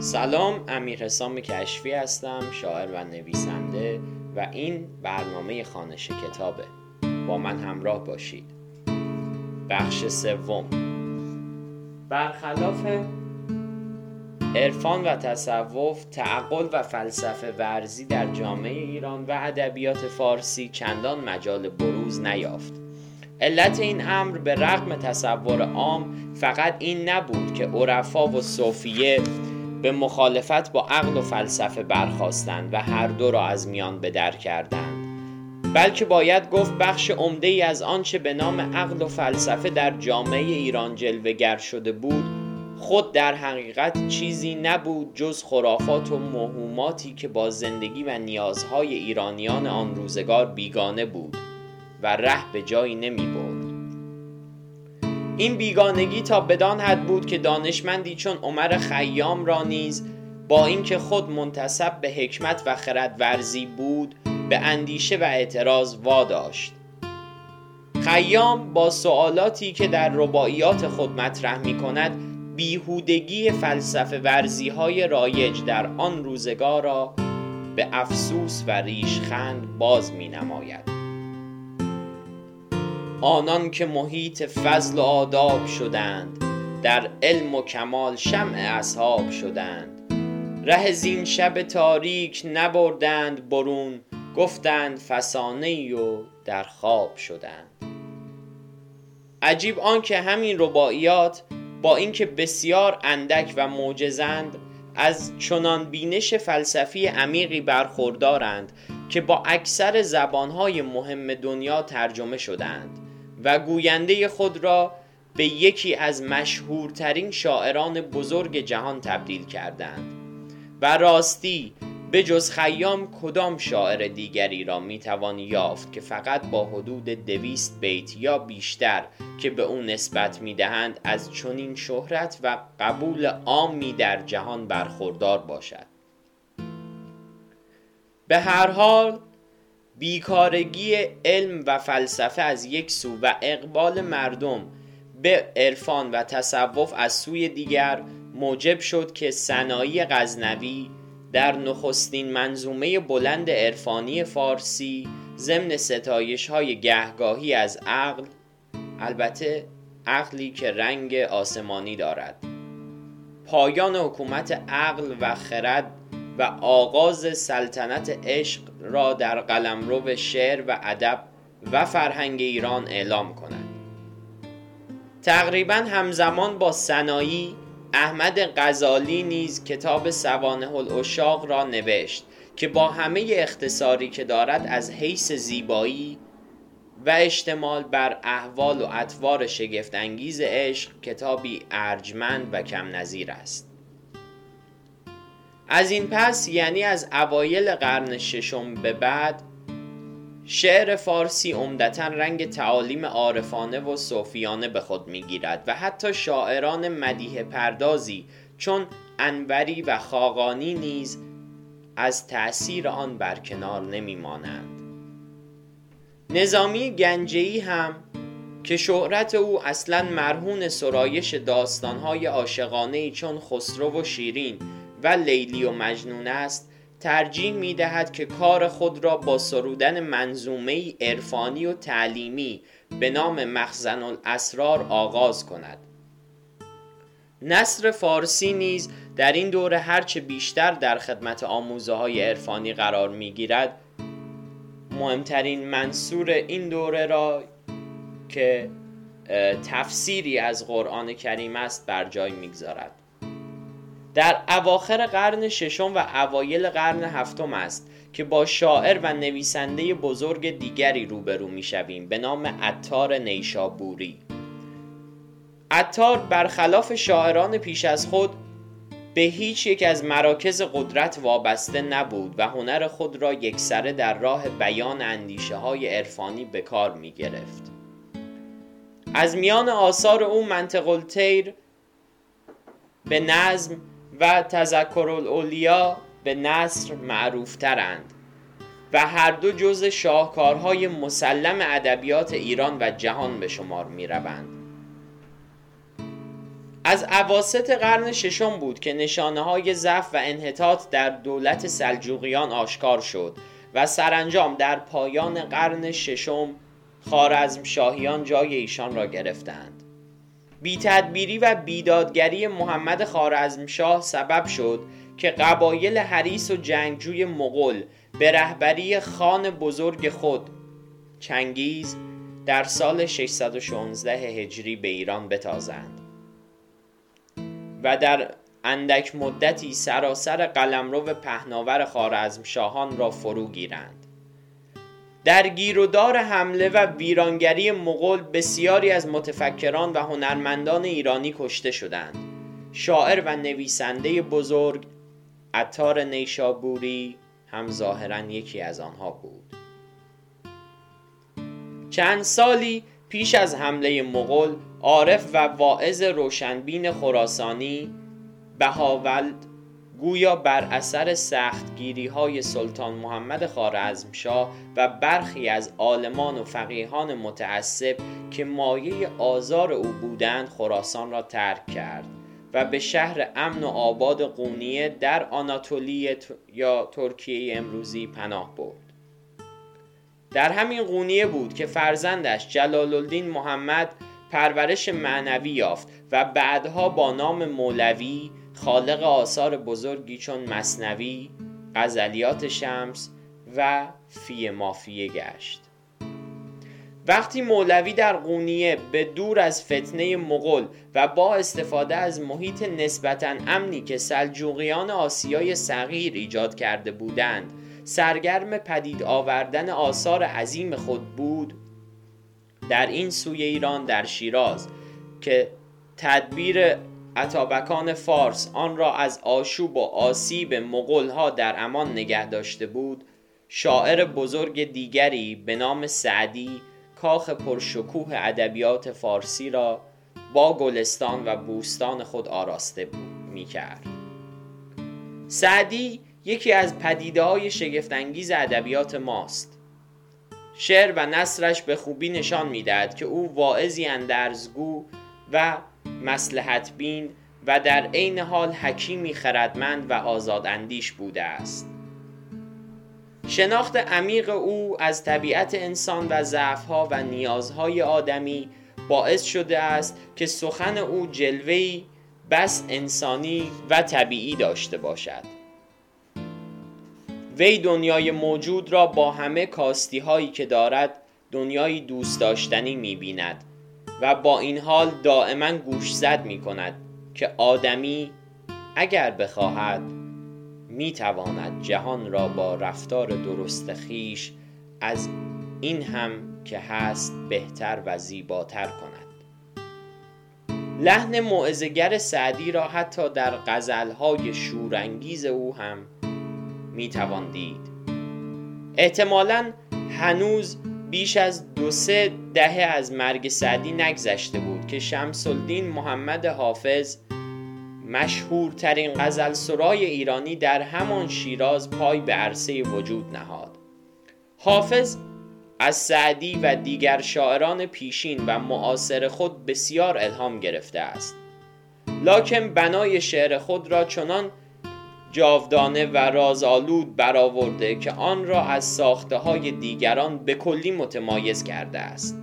سلام امیر حسام کشفی هستم شاعر و نویسنده و این برنامه خانش کتابه. با من همراه باشید. بخش سوم. برخلاف عرفان و تصوف تعقل و فلسفه ورزی در جامعه ایران و ادبیات فارسی چندان مجال بروز نیافت. علت این امر به رغم تصور عام فقط این نبود که عرفا و صوفیه به مخالفت با عقل و فلسفه برخواستند و هر دو را از میان بدر کردند بلکه باید گفت بخش عمده ای از آنچه به نام عقل و فلسفه در جامعه ایران جلوگر شده بود خود در حقیقت چیزی نبود جز خرافات و موهوماتی که با زندگی و نیازهای ایرانیان آن روزگار بیگانه بود و ره به جایی نمی برد. این بیگانگی تا بدان حد بود که دانشمندی چون عمر خیام را نیز با اینکه خود منتصب به حکمت و خردورزی بود به اندیشه و اعتراض واداشت. خیام با سوالاتی که در رباعیات خود مطرح می کند بیهودگی فلسفه ورزی های رایج در آن روزگار را به افسوس و ریشخند باز می نماید آنان که محیط فضل و آداب شدند در علم و کمال شمع اصحاب شدند. ره زین شب تاریک نبردند برون گفتند فسانه و در خواب شدند. عجیب آنکه همین رباعیات با اینکه بسیار اندک و معجزند از چنان بینش فلسفی عمیقی برخوردارند که با اکثر زبانهای مهم دنیا ترجمه شدند. و گوینده خود را به یکی از مشهورترین شاعران بزرگ جهان تبدیل کردند و راستی به جز خیام کدام شاعر دیگری را می‌توان یافت که فقط با حدود دویست بیت یا بیشتر که به او نسبت می‌دهند از چنین شهرت و قبول عامی در جهان برخوردار باشد. به هر حال بیکارگی علم و فلسفه از یک سو و اقبال مردم به عرفان و تصوف از سوی دیگر موجب شد که صنایی غزنوی در نخستین منظومه بلند عرفانی فارسی ضمن ستایش های گهگاهی از عقل البته عقلی که رنگ آسمانی دارد. پایان حکومت عقل و خرد و آغاز سلطنت عشق را در قلمرو شعر و ادب و فرهنگ ایران اعلام کند. تقریبا همزمان با سنایی احمد غزالی نیز کتاب سوانه الاشاق را نوشت که با همه اختصاری که دارد از حیث زیبایی و اشتمال بر احوال و اطوار شگفتانگیز عشق کتابی ارجمند و کم نظیر است. از این پس یعنی از اوایل قرن ششم به بعد شعر فارسی عمدتا رنگ تعالیم عارفانه و صوفیانه به خود می‌گیرد و حتی شاعران مدیه پردازی چون انوری و خاقانی نیز از تأثیر آن برکنار نمیمانند. نظامی گنجهی هم که شهرت او اصلا مرهون سرایش داستانهای عاشقانه چون خسرو و شیرین و لیلی و مجنون است ترجیح می دهد که کار خود را با سرودن منظومه عرفانی و تعلیمی به نام مخزن الاسرار آغاز کند. نصر فارسی نیز در این دوره هرچه بیشتر در خدمت آموزه های عرفانی قرار می گیرد مهمترین منصور این دوره را که تفسیری از قرآن کریم است بر جای می‌گذارد. در اواخر قرن ششم و اوایل قرن هفتم است که با شاعر و نویسنده بزرگ دیگری روبرو می‌شویم به نام عطار نیشابوری عطار برخلاف شاعران پیش از خود به هیچ یک از مراکز قدرت وابسته نبود و هنر خود را یکسره در راه بیان اندیشه های عرفانی به کار می گرفت. از میان آثار او منطق تیر به نظم و تذکر الاولیا به نصر معروفترند و هر دو جز شاهکارهای مسلم ادبیات ایران و جهان به شمار می روند. از عواست قرن ششم بود که نشانه های ضعف و انحطاط در دولت سلجوقیان آشکار شد و سرانجام در پایان قرن ششم خارزم شاهیان جای ایشان را گرفتند بی تدبیری و بیدادگری محمد خارزمشاه سبب شد که قبایل حریس و جنگجوی مغول به رهبری خان بزرگ خود چنگیز در سال 616 هجری به ایران بتازند و در اندک مدتی سراسر قلمرو پهناور خارزم شاهان را فرو گیرند. در گیرودار حمله و ویرانگری مغول بسیاری از متفکران و هنرمندان ایرانی کشته شدند. شاعر و نویسنده بزرگ عطار نیشابوری هم ظاهرا یکی از آنها بود. چند سالی پیش از حمله مغول عارف و واعظ روشنبین خراسانی بهاولد گویا بر اثر سختگیری های سلطان محمد خارزمشاه و برخی از عالمان و فقیهان متعصب که مایه آزار او بودند خراسان را ترک کرد و به شهر امن و آباد قونیه در آناتولی یا ترکیه امروزی پناه برد. در همین قونیه بود که فرزندش جلال الدین محمد پرورش معنوی یافت و بعدها با نام مولوی خالق آثار بزرگی چون مصنوی، غزلیات شمس و فی مافیه گشت. وقتی مولوی در قونیه به دور از فتنه مغول و با استفاده از محیط نسبتا امنی که سلجوقیان آسیای صغیر ایجاد کرده بودند سرگرم پدید آوردن آثار عظیم خود بود در این سوی ایران در شیراز که تدبیر عطابکان فارس آن را از آشوب و آسیب مغول در امان نگه داشته بود شاعر بزرگ دیگری به نام سعدی کاخ پرشکوه ادبیات فارسی را با گلستان و بوستان خود آراسته می کرد. سعدی یکی از پدیده های شگفتانگیز ادبیات ماست شعر و نصرش به خوبی نشان می‌دهد که او واعظی اندرزگو و مسلحت بین و در عین حال حکیمی خردمند و آزاداندیش بوده است. شناخت عمیق او از طبیعت انسان و ضعفها و نیازهای آدمی باعث شده است که سخن او جلوهی بس انسانی و طبیعی داشته باشد. وی دنیای موجود را با همه کاستی هایی که دارد دنیای دوست داشتنی می بیند و با این حال دائما گوش زد می کند که آدمی اگر بخواهد می تواند جهان را با رفتار درست خیش از این هم که هست بهتر و زیباتر کند. لحن معزگر سعدی را حتی در غزلهای شورانگیز او هم می توان دید. احتمالا هنوز بیش از دو سه دهه از مرگ سعدی نگذشته بود که شمس الدین محمد حافظ مشهورترین غزل سرای ایرانی در همان شیراز پای به عرصه وجود نهاد. حافظ از سعدی و دیگر شاعران پیشین و معاصر خود بسیار الهام گرفته است. لاکن بنای شعر خود را چنان جاودانه و رازآلود برآورده که آن را از ساخته های دیگران به کلی متمایز کرده است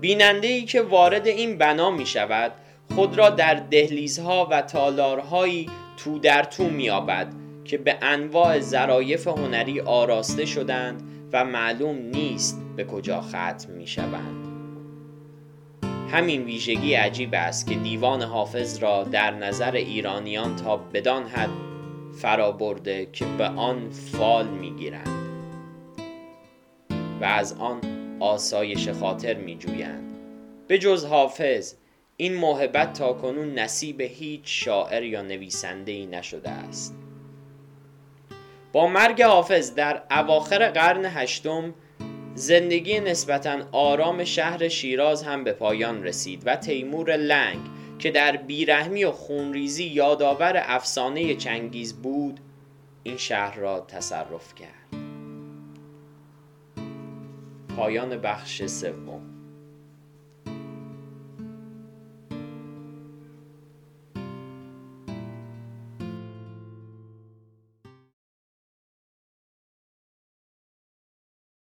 بیننده ای که وارد این بنا می شود خود را در دهلیزها و تالارهایی تو در تو میابد که به انواع ظرایف هنری آراسته شدند و معلوم نیست به کجا ختم می شوند. همین ویژگی عجیب است که دیوان حافظ را در نظر ایرانیان تا بدان حد فرا برده که به آن فال می‌گیرند و از آن آسایش خاطر میجویند. به جز حافظ این موهبت تا کنون نصیب هیچ شاعر یا نویسنده ای نشده است. با مرگ حافظ در اواخر قرن هشتم زندگی نسبتا آرام شهر شیراز هم به پایان رسید و تیمور لنگ که در بیرحمی و خونریزی یادآور افسانه چنگیز بود این شهر را تصرف کرد. پایان بخش سوم.